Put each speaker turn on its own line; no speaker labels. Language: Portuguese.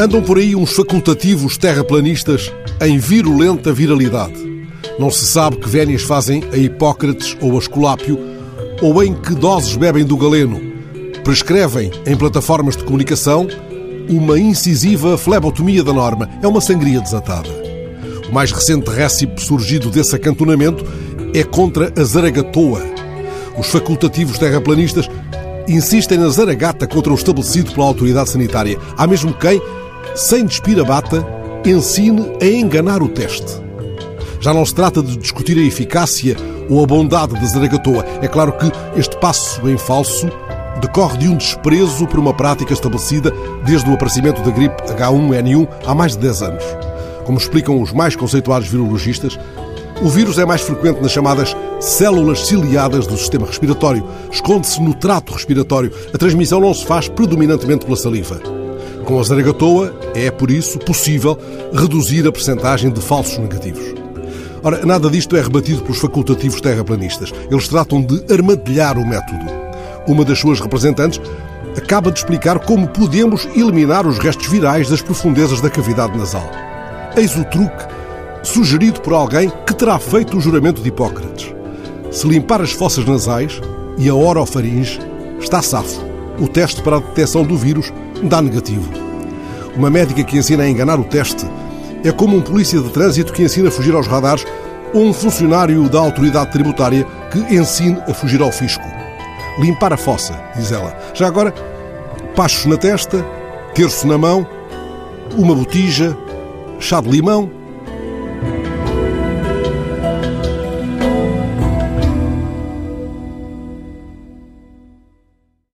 Andam por aí uns facultativos terraplanistas em virulenta viralidade. Não se sabe que vénias fazem a Hipócrates ou a Esculápio, ou em que doses bebem do galeno. Prescrevem em plataformas de comunicação uma incisiva flebotomia da norma. É uma sangria desatada. O mais recente récipe surgido desse acantonamento é contra a Zaragatoa. Os facultativos terraplanistas insistem na zaragata contra o estabelecido pela autoridade sanitária. Há mesmo quem, sem despir a bata, ensine a enganar o teste. Já não se trata de discutir a eficácia ou a bondade da zaragatoa. É claro que este passo em falso decorre de um desprezo por uma prática estabelecida desde o aparecimento da gripe H1N1 há mais de 10 anos. Como explicam os mais conceituados virologistas, o vírus é mais frequente nas chamadas células ciliadas do sistema respiratório. Esconde-se no trato respiratório. A transmissão não se faz predominantemente pela saliva. Com a zaragatoa, é, por isso, possível reduzir a percentagem de falsos negativos. Ora, nada disto é rebatido pelos facultativos terraplanistas. Eles tratam de armadilhar o método. Uma das suas representantes acaba de explicar como podemos eliminar os restos virais das profundezas da cavidade nasal. Eis o truque sugerido por alguém que terá feito o juramento de Hipócrates. Se limpar as fossas nasais e a orofaringe, está safo. O teste para a detecção do vírus dá negativo. Uma médica que ensina a enganar o teste é como um polícia de trânsito que ensina a fugir aos radares ou um funcionário da autoridade tributária que ensine a fugir ao fisco. Limpar a fossa, diz ela. Já agora, pachos na testa, terço na mão, uma botija, chá de limão